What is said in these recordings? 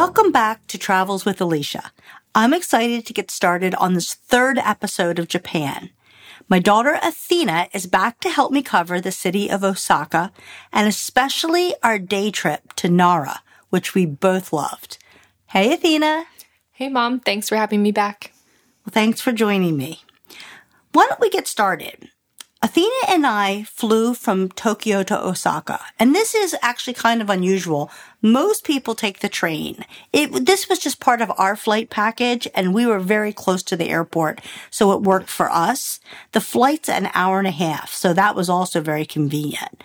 Welcome back to Travels with Alicia. I'm excited to get started on this third episode of Japan. My daughter Athena is back to help me cover the city of Osaka and especially our day trip to Nara, which we both loved. Hey, Athena. Hey, Mom. Thanks for having me back. Well, thanks for joining me. Why don't we get started? Athena and I flew from Tokyo to Osaka, and this is actually kind of unusual. Most people take the train. It, this was just part of our flight package, and we were very close to the airport, so it worked for us. The flight's an hour and a half, so that was also very convenient.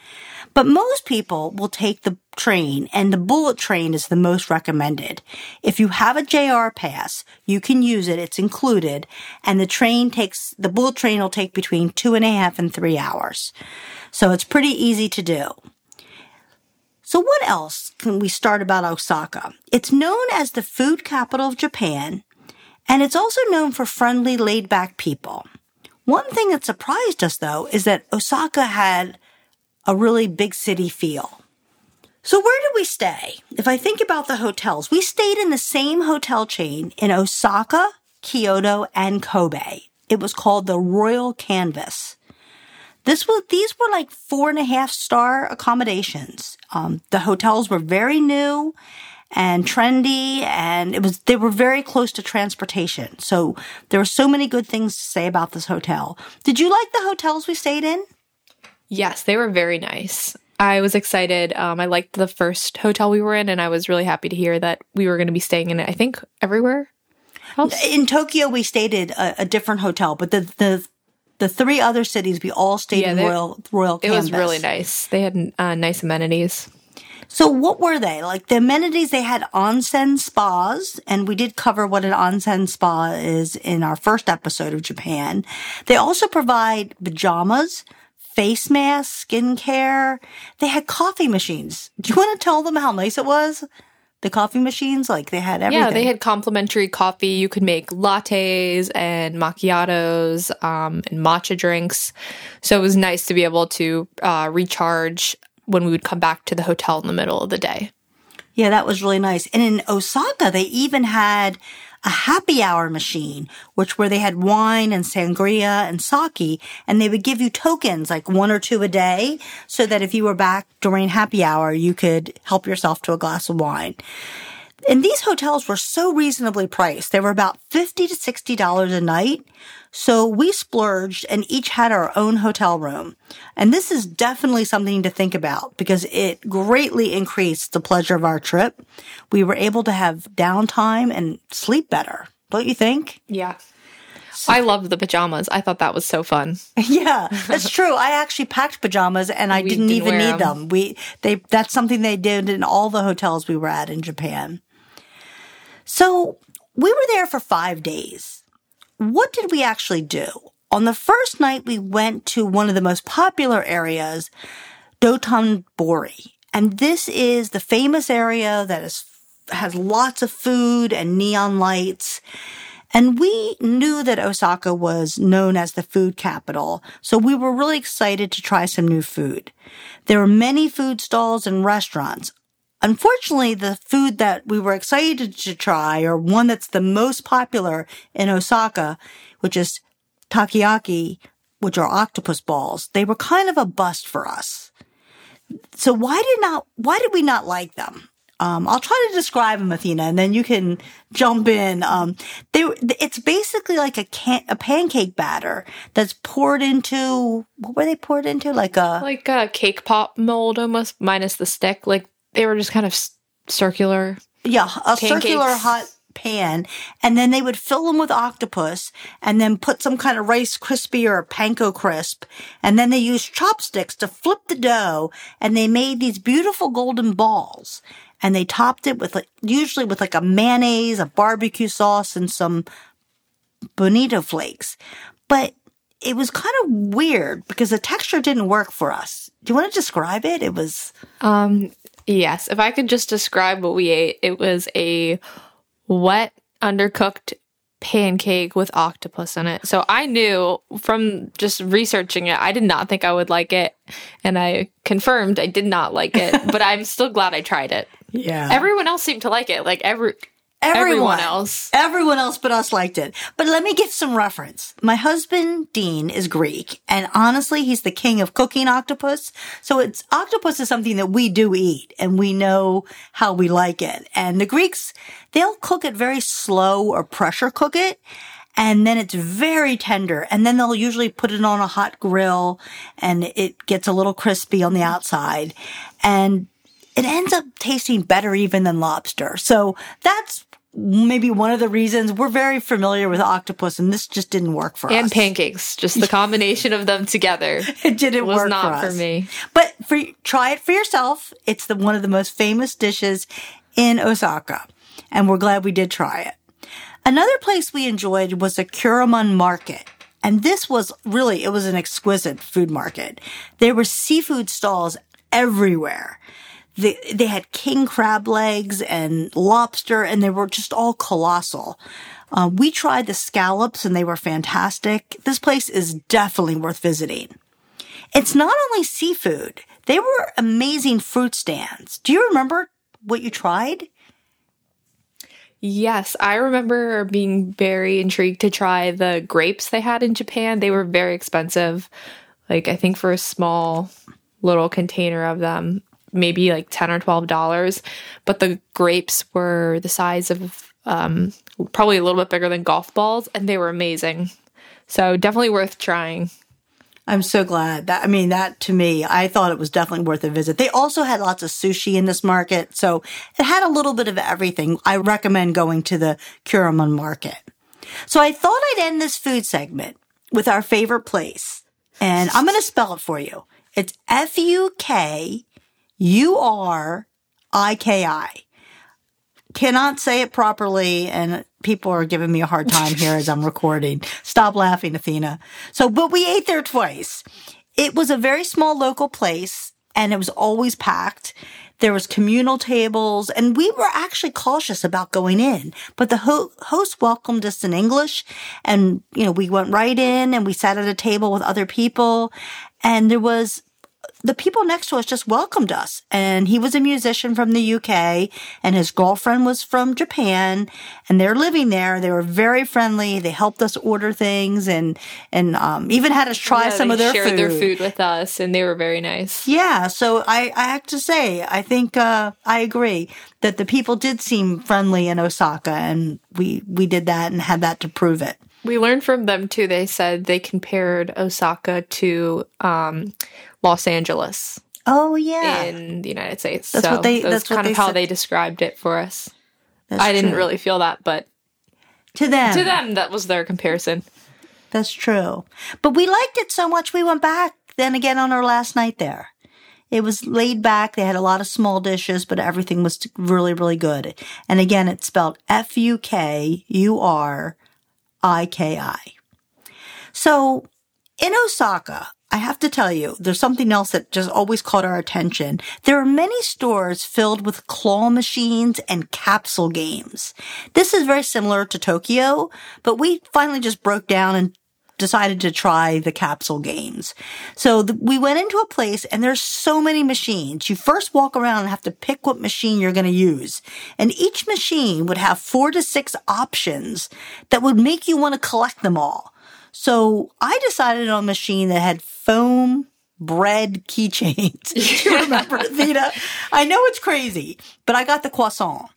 But most people will take the train and the bullet train is the most recommended. If you have a JR pass, you can use it. It's included and the train takes, the bullet train will take between two and a half and three hours. So it's pretty easy to do. So what else can we start about Osaka? It's known as the food capital of Japan and it's also known for friendly laid back people. One thing that surprised us though is that Osaka had a really big city feel. So where did we stay? If I think about the hotels, we stayed in the same hotel chain in Osaka, Kyoto, and Kobe. It was called the Royal Canvas. This was, these were like four and a half star accommodations. Um, the hotels were very new and trendy and it was, they were very close to transportation. So there were so many good things to say about this hotel. Did you like the hotels we stayed in? Yes, they were very nice. I was excited. Um, I liked the first hotel we were in, and I was really happy to hear that we were going to be staying in it. I think everywhere else. In Tokyo, we stayed at a, a different hotel, but the the the three other cities we all stayed yeah, in they, Royal Royal. It was really nice. They had uh, nice amenities. So what were they? Like the amenities, they had onsen spas, and we did cover what an onsen spa is in our first episode of Japan. They also provide pajamas, face masks, skincare. They had coffee machines. Do you want to tell them how nice it was? The coffee machines, like they had everything. Yeah, they had complimentary coffee. You could make lattes and macchiatos um, and matcha drinks. So it was nice to be able to uh, recharge when we would come back to the hotel in the middle of the day. Yeah, that was really nice. And in Osaka, they even had a happy hour machine, which where they had wine and sangria and sake, and they would give you tokens, like one or two a day, so that if you were back during happy hour, you could help yourself to a glass of wine. And these hotels were so reasonably priced. They were about 50 to $60 a night. So we splurged and each had our own hotel room. And this is definitely something to think about because it greatly increased the pleasure of our trip. We were able to have downtime and sleep better. Don't you think? Yeah. So, I loved the pajamas. I thought that was so fun. Yeah, that's true. I actually packed pajamas and I didn't, didn't, even need them. them. We they that's something they did in all the hotels we were at in Japan. So, we were there for 5 days what did we actually do? On the first night, we went to one of the most popular areas, Dotonbori. And this is the famous area that is, has lots of food and neon lights. And we knew that Osaka was known as the food capital, so we were really excited to try some new food. There were many food stalls and restaurants. Unfortunately, the food that we were excited to try, or one that's the most popular in Osaka, which is takoyaki, which are octopus balls, they were kind of a bust for us. So why did not, why did we not like them? Um, I'll try to describe them, Athena, and then you can jump in. Um, they, it's basically like a can, a pancake batter that's poured into, what were they poured into? Like a, like a cake pop mold almost, minus the stick. Like they were just kind of circular. Yeah, a pancakes. circular hot pan, and then they would fill them with octopus, and then put some kind of rice crispy or panko crisp, and then they used chopsticks to flip the dough, and they made these beautiful golden balls, and they topped it with like usually with like a mayonnaise, a barbecue sauce, and some bonito flakes, but it was kind of weird because the texture didn't work for us. Do you want to describe it? It was um Yes, if I could just describe what we ate, it was a wet, undercooked pancake with octopus in it. So I knew from just researching it, I did not think I would like it. And I confirmed I did not like it, but I'm still glad I tried it. Yeah. Everyone else seemed to like it. Like every everyone else. Everyone else but us liked it. But let me give some reference. My husband, Dean, is Greek, and honestly, he's the king of cooking octopus. So it's octopus is something that we do eat, and we know how we like it. And the Greeks, they'll cook it very slow or pressure cook it. And then it's very tender. And then they'll usually put it on a hot grill and it gets a little crispy on the outside. And it ends up tasting better even than lobster. So that's maybe one of the reasons we're very familiar with octopus and this just didn't work for and us. And pancakes. Just the combination of them together It didn't was work not for, for us. me. But for try it for yourself. It's the one of the most famous dishes in Osaka, and we're glad we did try it. Another place we enjoyed was the Kuromon Market. And this was really, it was an exquisite food market. There were seafood stalls everywhere. They, they had king crab legs and lobster and they were just all colossal. Uh, we tried the scallops and they were fantastic. This place is definitely worth visiting. It's not only seafood. They were amazing fruit stands. Do you remember what you tried? Yes, I remember being very intrigued to try the grapes they had in Japan. They were very expensive. Like I think for a small little container of them, maybe like 10 or 12 dollars, but the grapes were the size of um probably a little bit bigger than golf balls and they were amazing. So definitely worth trying. I'm so glad that, I mean, that to me, I thought it was definitely worth a visit. They also had lots of sushi in this market. So it had a little bit of everything. I recommend going to the Kuromon market. So I thought I'd end this food segment with our favorite place. And I'm going to spell it for you. It's F U K U R I K I. Cannot say it properly, and people are giving me a hard time here as I'm recording. Stop laughing, Athena. So, but we ate there twice. It was a very small local place, and it was always packed. There was communal tables, and we were actually cautious about going in. But the ho- host welcomed us in English, and you know we went right in, and we sat at a table with other people, and there was the people next to us just welcomed us. And he was a musician from the UK and his girlfriend was from Japan and they're living there. They were very friendly. They helped us order things and, and, um, even had us try Yeah, some of their shared food. their food with us and they were very nice. Yeah. So I, I have to say, I think, uh, I agree that the people did seem friendly in Osaka and we, we did that and had that to prove it. We learned from them too. They said they compared Osaka to um, Los Angeles Oh, yeah. in the United States. That's so what they- that's that's what kind they of how said. they described it for us. That's I didn't true. really feel that, but to them. to them, that was their comparison. That's true. But we liked it so much we went back then again on our last night there. It was laid back. They had a lot of small dishes, but everything was really, really good. And again, it's spelled F U K U R I K I. So in Osaka, I have to tell you, there's something else that just always caught our attention. There are many stores filled with claw machines and capsule games. This is very similar to Tokyo, but we finally just broke down and decided to try the capsule games. So the, we went into a place and there's so many machines. You first walk around and have to pick what machine you're going to use. And each machine would have four to six options that would make you want to collect them all. So I decided on a machine that had foam bread keychains. Do you remember, Athena? I know it's crazy, but I got the croissant.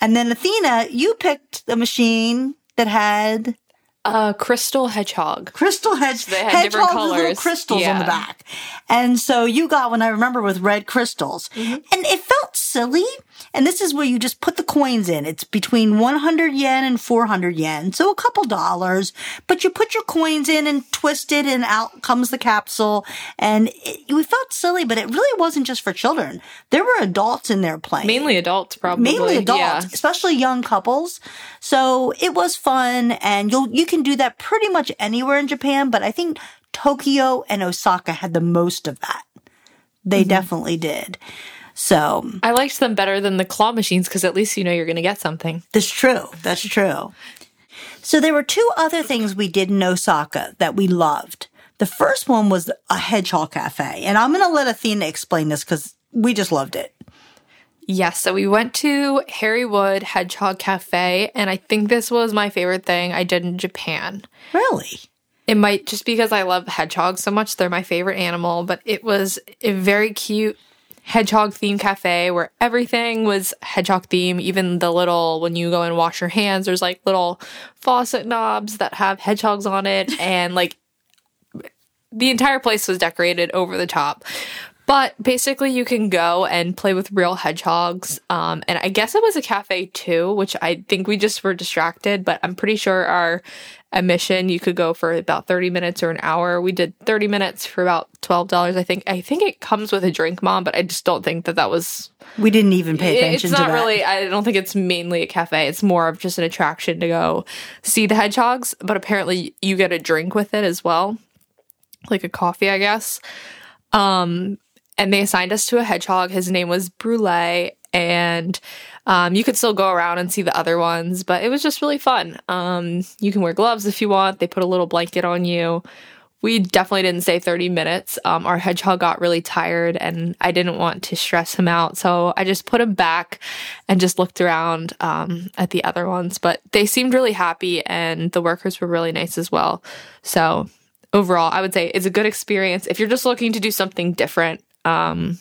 And then Athena, you picked the machine that had Uh, crystal hedgehog. crystal hedge, They had different with little colors. crystals on the back. And so you got one I remember with red crystals. Mm-hmm. And it felt silly. And this is where you just put the coins in. It's between 100 yen and 400 yen. So a couple dollars, but you put your coins in and twist it and out comes the capsule. And it, we felt silly, but it really wasn't just for children. There were adults in there playing Mainly adults, probably. mainly adults, Yeah. especially young couples. So it was fun, and you'll you can do that pretty much anywhere in Japan. But I think Tokyo and Osaka had the most of that. They Mm-hmm. definitely did. So I liked them better than the claw machines because at least you know you're going to get something. that's true. That's true. So there were two other things we did in Osaka that we loved. The first one was a hedgehog cafe, and I'm going to let Athena explain this because we just loved it. Yes, so we went to Harry Wood Hedgehog Cafe, and I think this was my favorite thing I did in Japan. Really? It might just because I love hedgehogs so much, they're my favorite animal, but it was a very cute hedgehog theme cafe where everything was hedgehog theme. Even the little, when you go and wash your hands, there's like little faucet knobs that have hedgehogs on it. And like the entire place was decorated over the top. But basically, you can go and play with real hedgehogs. Um, and I guess it was a cafe too, which I think we just were distracted, but I'm pretty sure our admission you could go for about 30 minutes or an hour. We did 30 minutes for about $12. I think, I think it comes with a drink, mom, but I just don't think that that was. We didn't even pay attention to that. It's not really, I don't think it's mainly a cafe. It's more of just an attraction to go see the hedgehogs, but apparently you get a drink with it as well. Like a coffee, I guess. Um, and they assigned us to a hedgehog. His name was Brule, and um, you could still go around and see the other ones, but it was just really fun. Um, you can wear gloves if you want. They put a little blanket on you. We definitely didn't stay 30 minutes. Um, our hedgehog got really tired, and I didn't want to stress him out, so I just put him back and just looked around um, at the other ones. But they seemed really happy, and the workers were really nice as well. So overall, I would say it's a good experience if you're just looking to do something different um,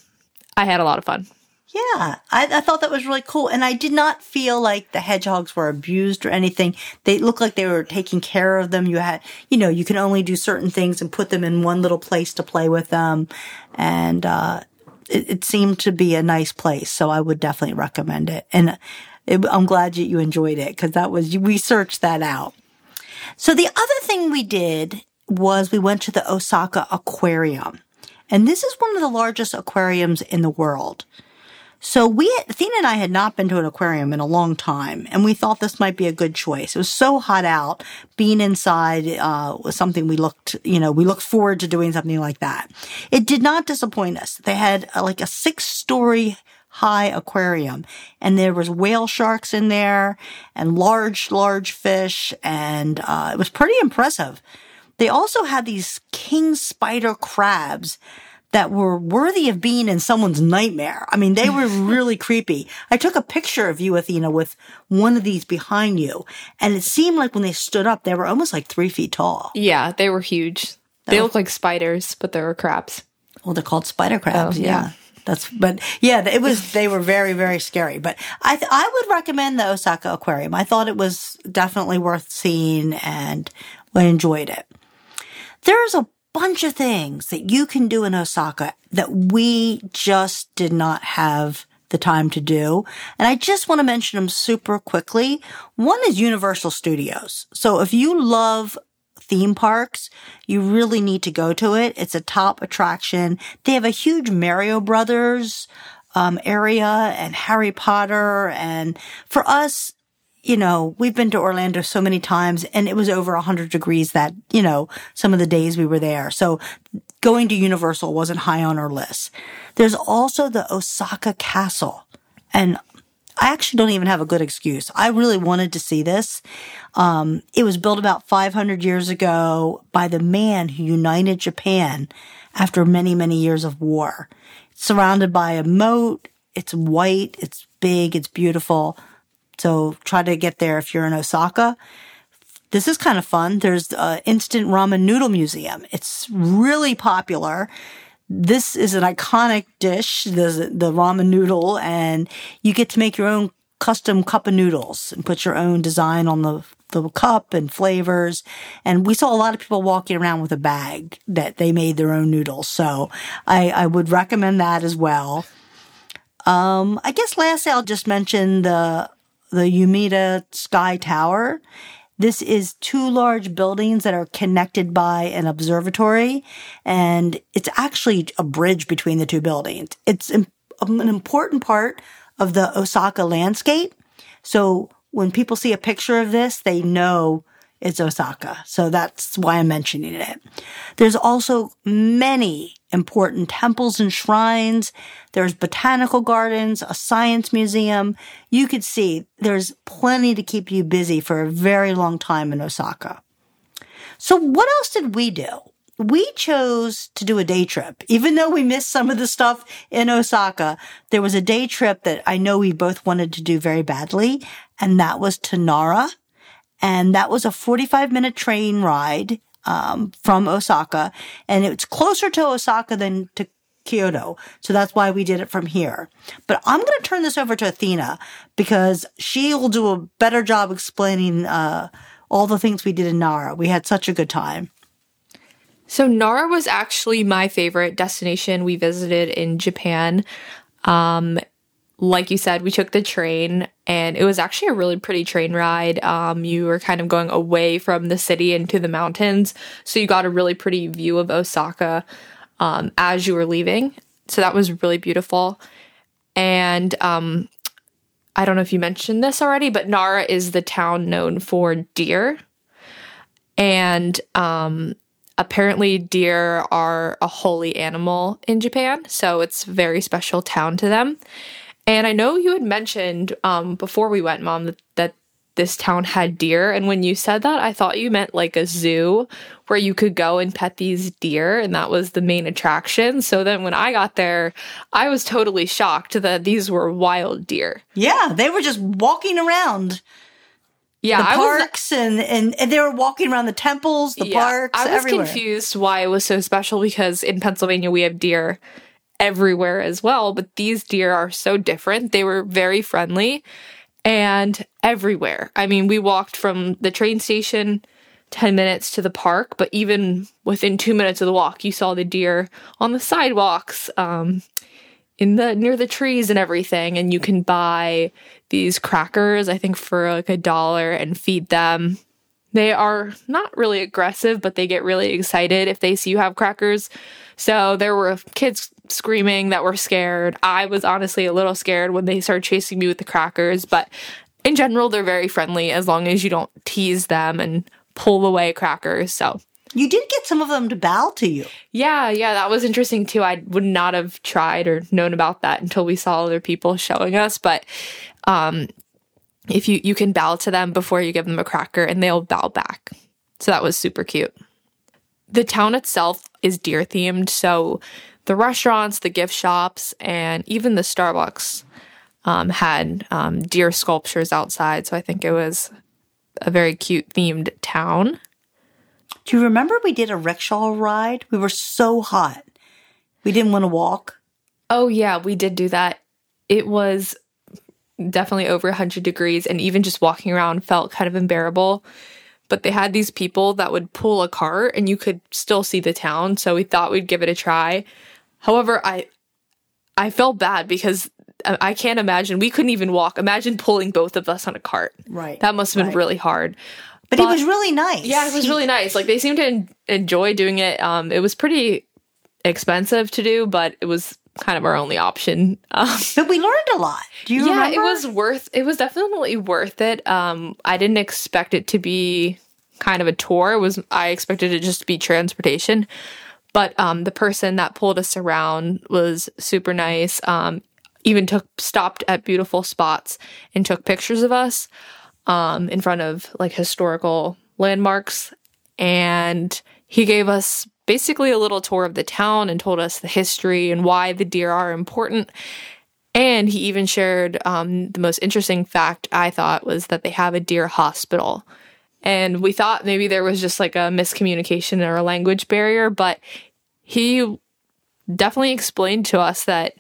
I had a lot of fun. Yeah, I, I, thought that was really cool. And I did not feel like the hedgehogs were abused or anything. They looked like they were taking care of them. You had, you know, you can only do certain things and put them in one little place to play with them. And, uh, it, it seemed to be a nice place. So I would definitely recommend it. And it, I'm glad that you enjoyed it because that was, we searched that out. So the other thing we did was we went to the Osaka Aquarium. And this is one of the largest aquariums in the world. So we, Athena and I had not been to an aquarium in a long time, and we thought this might be a good choice. It was so hot out. Being inside, uh, was something we looked, you know, we looked forward to doing something like that. It did not disappoint us. They had uh, like a six story high aquarium and there was whale sharks in there and large, large fish. And, uh, it was pretty impressive. They also had these king spider crabs that were worthy of being in someone's nightmare. I mean, they were really creepy. I took a picture of you, Athena, with one of these behind you, and it seemed like when they stood up, they were almost like three feet tall. Yeah, they were huge. They oh. look like spiders, but they were crabs. Well, they're called spider crabs. Oh, yeah. yeah. That's, but yeah, it was, they were very, very scary. But I, th- I would recommend the Osaka Aquarium. I thought it was definitely worth seeing and I enjoyed it. There's a bunch of things that you can do in Osaka that we just did not have the time to do. And I just want to mention them super quickly. One is Universal Studios. So if you love theme parks, you really need to go to it. It's a top attraction. They have a huge Mario Brothers um, area and Harry Potter. And for us, you know, we've been to Orlando so many times and it was over 100 degrees that, you know, some of the days we were there. So going to Universal wasn't high on our list. There's also the Osaka Castle. And I actually don't even have a good excuse. I really wanted to see this. Um, it was built about 500 years ago by the man who united Japan after many, many years of war. It's surrounded by a moat. It's white. It's big. It's beautiful. So try to get there if you're in Osaka. This is kind of fun. There's a instant ramen noodle museum. It's really popular. This is an iconic dish, the, the ramen noodle, and you get to make your own custom cup of noodles and put your own design on the the cup and flavors. And we saw a lot of people walking around with a bag that they made their own noodles. So I, I would recommend that as well. Um, I guess lastly, I'll just mention the the Umeda Sky Tower. This is two large buildings that are connected by an observatory, and it's actually a bridge between the two buildings. It's um, an important part of the Osaka landscape. So when people see a picture of this, they know it's Osaka. So that's why I'm mentioning it. There's also many important temples and shrines. There's botanical gardens, a science museum. You could see there's plenty to keep you busy for a very long time in Osaka. So what else did we do? we chose to do a day trip. Even though we missed some of the stuff in Osaka, there was a day trip that I know we both wanted to do very badly, and that was to Nara. And that was a 45 minute train ride um, from Osaka, and it's closer to Osaka than to Kyoto. So that's why we did it from here. But I'm going to turn this over to Athena because she will do a better job explaining uh, all the things we did in Nara. We had such a good time. So Nara was actually my favorite destination we visited in Japan. Um, like you said, we took the train and it was actually a really pretty train ride. Um, you were kind of going away from the city into the mountains. So you got a really pretty view of Osaka um, as you were leaving. So that was really beautiful. And um, I don't know if you mentioned this already, but Nara is the town known for deer. And um, apparently, deer are a holy animal in Japan. So it's a very special town to them. And I know you had mentioned um, before we went, Mom, that, that this town had deer. And when you said that, I thought you meant like a zoo where you could go and pet these deer, and that was the main attraction. So then when I got there, I was totally shocked that these were wild deer. Yeah, they were just walking around. Yeah, the I was parks and, and, and they were walking around the temples, the yeah, parks, I was everywhere. confused why it was so special because in Pennsylvania we have deer everywhere as well, but these deer are so different. They were very friendly and everywhere. I mean, we walked from the train station 10 minutes to the park, but even within two minutes of the walk, you saw the deer on the sidewalks, um, in the near the trees and everything. And you can buy these crackers, I think, for like a dollar and feed them. They are not really aggressive, but they get really excited if they see you have crackers. So there were kids screaming that were scared. I was honestly a little scared when they started chasing me with the crackers, but in general, they're very friendly as long as you don't tease them and pull away crackers. So you did get some of them to bow to you. yeah, yeah, that was interesting too. I would not have tried or known about that until we saw other people showing us, but um if you you can bow to them before you give them a cracker and they'll bow back. So that was super cute. The town itself is deer themed, so the restaurants, the gift shops, and even the Starbucks um, had um, deer sculptures outside. So I think it was a very cute themed town. Do you remember we did a rickshaw ride? We were so hot. We didn't want to walk. Oh, yeah, we did do that. It was definitely over 100 degrees, and even just walking around felt kind of unbearable. But they had these people that would pull a cart and you could still see the town. So we thought we'd give it a try. However, I I felt bad because I I can't imagine we couldn't even walk. Imagine pulling both of us on a cart. Right, That must have been right. really hard. But, it was really nice. Yeah, it was really nice. Like they seemed to en- enjoy doing it. Um, it was pretty expensive to do, but it was kind of our only option. Um, But we learned a lot. Do you yeah, remember? it was worth. It was definitely worth it. Um, I didn't expect it to be kind of a tour. It was I expected it just to be transportation, but um, the person that pulled us around was super nice. Um, even took stopped at beautiful spots and took pictures of us um, in front of like historical landmarks, and he gave us basically a little tour of the town and told us the history and why the deer are important. And he even shared um, the most interesting fact I thought was that they have a deer hospital. And we thought maybe there was just like a miscommunication or a language barrier, but he definitely explained to us that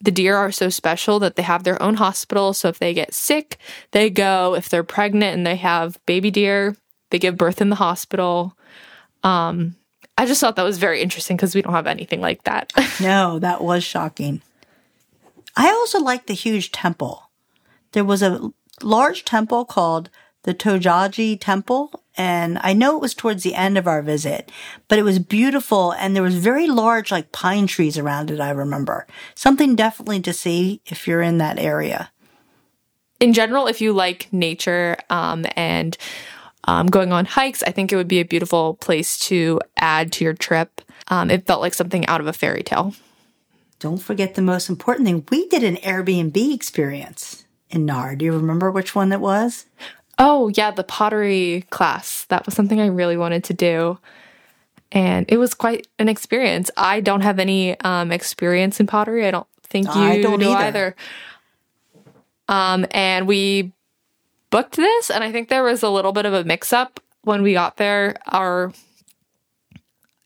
the deer are so special that they have their own hospital. So if they get sick, they go. If they're pregnant and they have baby deer, they give birth in the hospital. Um, I just thought that was very interesting because we don't have anything like that. No, that was shocking. I also liked the huge temple. There was a large temple called the Todaiji Temple, and I know it was towards the end of our visit, but it was beautiful and there was very large like pine trees around it, I remember. Something definitely to see if you're in that area. in general, if you like nature um, and um, going on hikes, I think it would be a beautiful place to add to your trip. Um, it felt like something out of a fairy tale. Don't forget the most important thing. We did an Airbnb experience in Nar. Do you remember which one that was? Oh, yeah, the pottery class. That was something I really wanted to do. and it was quite an experience. I don't have any um, experience in pottery. I don't think you I don't do either. either. Um, and we booked this, and I think there was a little bit of a mix up when we got there. Our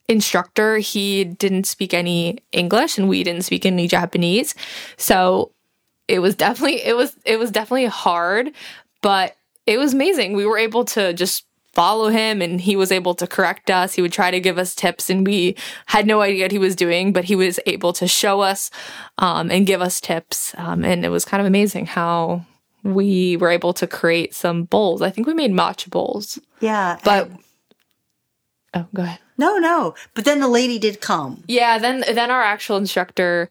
instructor, he didn't speak any English, and we didn't speak any Japanese, so it was definitely it was it was definitely hard, but it was amazing. We were able to just follow him and he was able to correct us. He would try to give us tips and we had no idea what he was doing, but he was able to show us um, and give us tips. Um, and it was kind of amazing how we were able to create some bowls. I think we made matcha bowls, Yeah. but oh, go ahead. no, no. But then the lady did come. Yeah, then then our actual instructor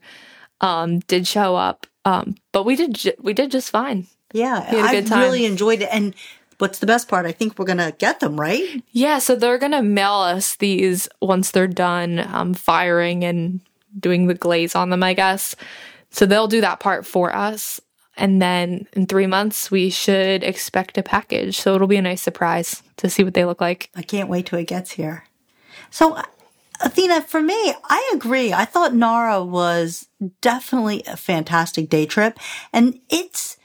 um, did show up, um, but we did we did just fine. Yeah. had a I good time. really enjoyed it. And what's the best part? I think we're going to get them, right? Yeah, so they're gonna mail us these once they're done um, firing and doing the glaze on them, I guess. So they'll do that part for us, and then in three months we should expect a package. So it'll be a nice surprise to see what they look like. I can't wait till it gets here. So, Athena, for me, I agree. I thought Nara was definitely a fantastic day trip, and it's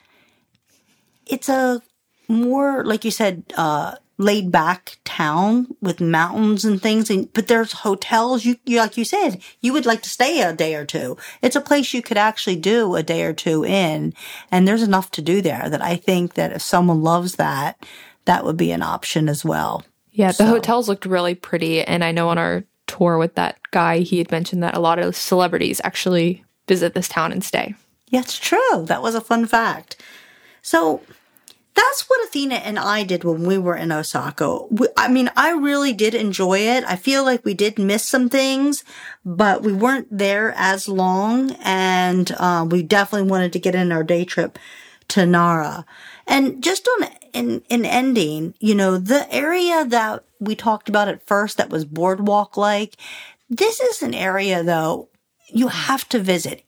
it's a more like you said, uh, laid back town with mountains and things. And but there's hotels. You, you like you said, you would like to stay a day or two. It's a place you could actually do a day or two in, and there's enough to do there that I think that if someone loves that, that would be an option as well. Yeah, the hotels looked really pretty, and I know on our tour with that guy, he had mentioned that a lot of celebrities actually visit this town and stay. Yeah, it's true. That was a fun fact. So that's what Athena and I did when we were in Osaka. We, I mean, I really did enjoy it. I feel like we did miss some things, but we weren't there as long, and uh, we definitely wanted to get in our day trip to Nara. And just on in in ending, you know, the area that we talked about at first that was boardwalk like, this is an area though you have to visit.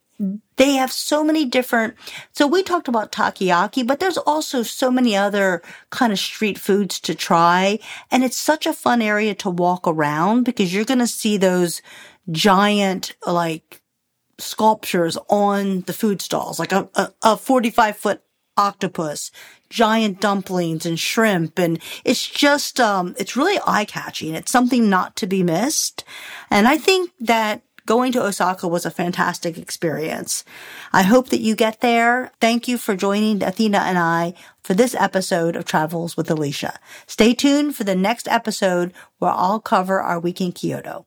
They have so many different. So we talked about takoyaki, but there's also so many other kind of street foods to try. And it's such a fun area to walk around because you're going to see those giant, like, sculptures on the food stalls, like a, a, a 45 foot octopus, giant dumplings and shrimp. And it's just, um, it's really eye catching. It's something not to be missed. And I think that going to Osaka was a fantastic experience. I hope that you get there. Thank you for joining Athena and I for this episode of Travels with Alicia. Stay tuned for the next episode where I'll cover our week in Kyoto.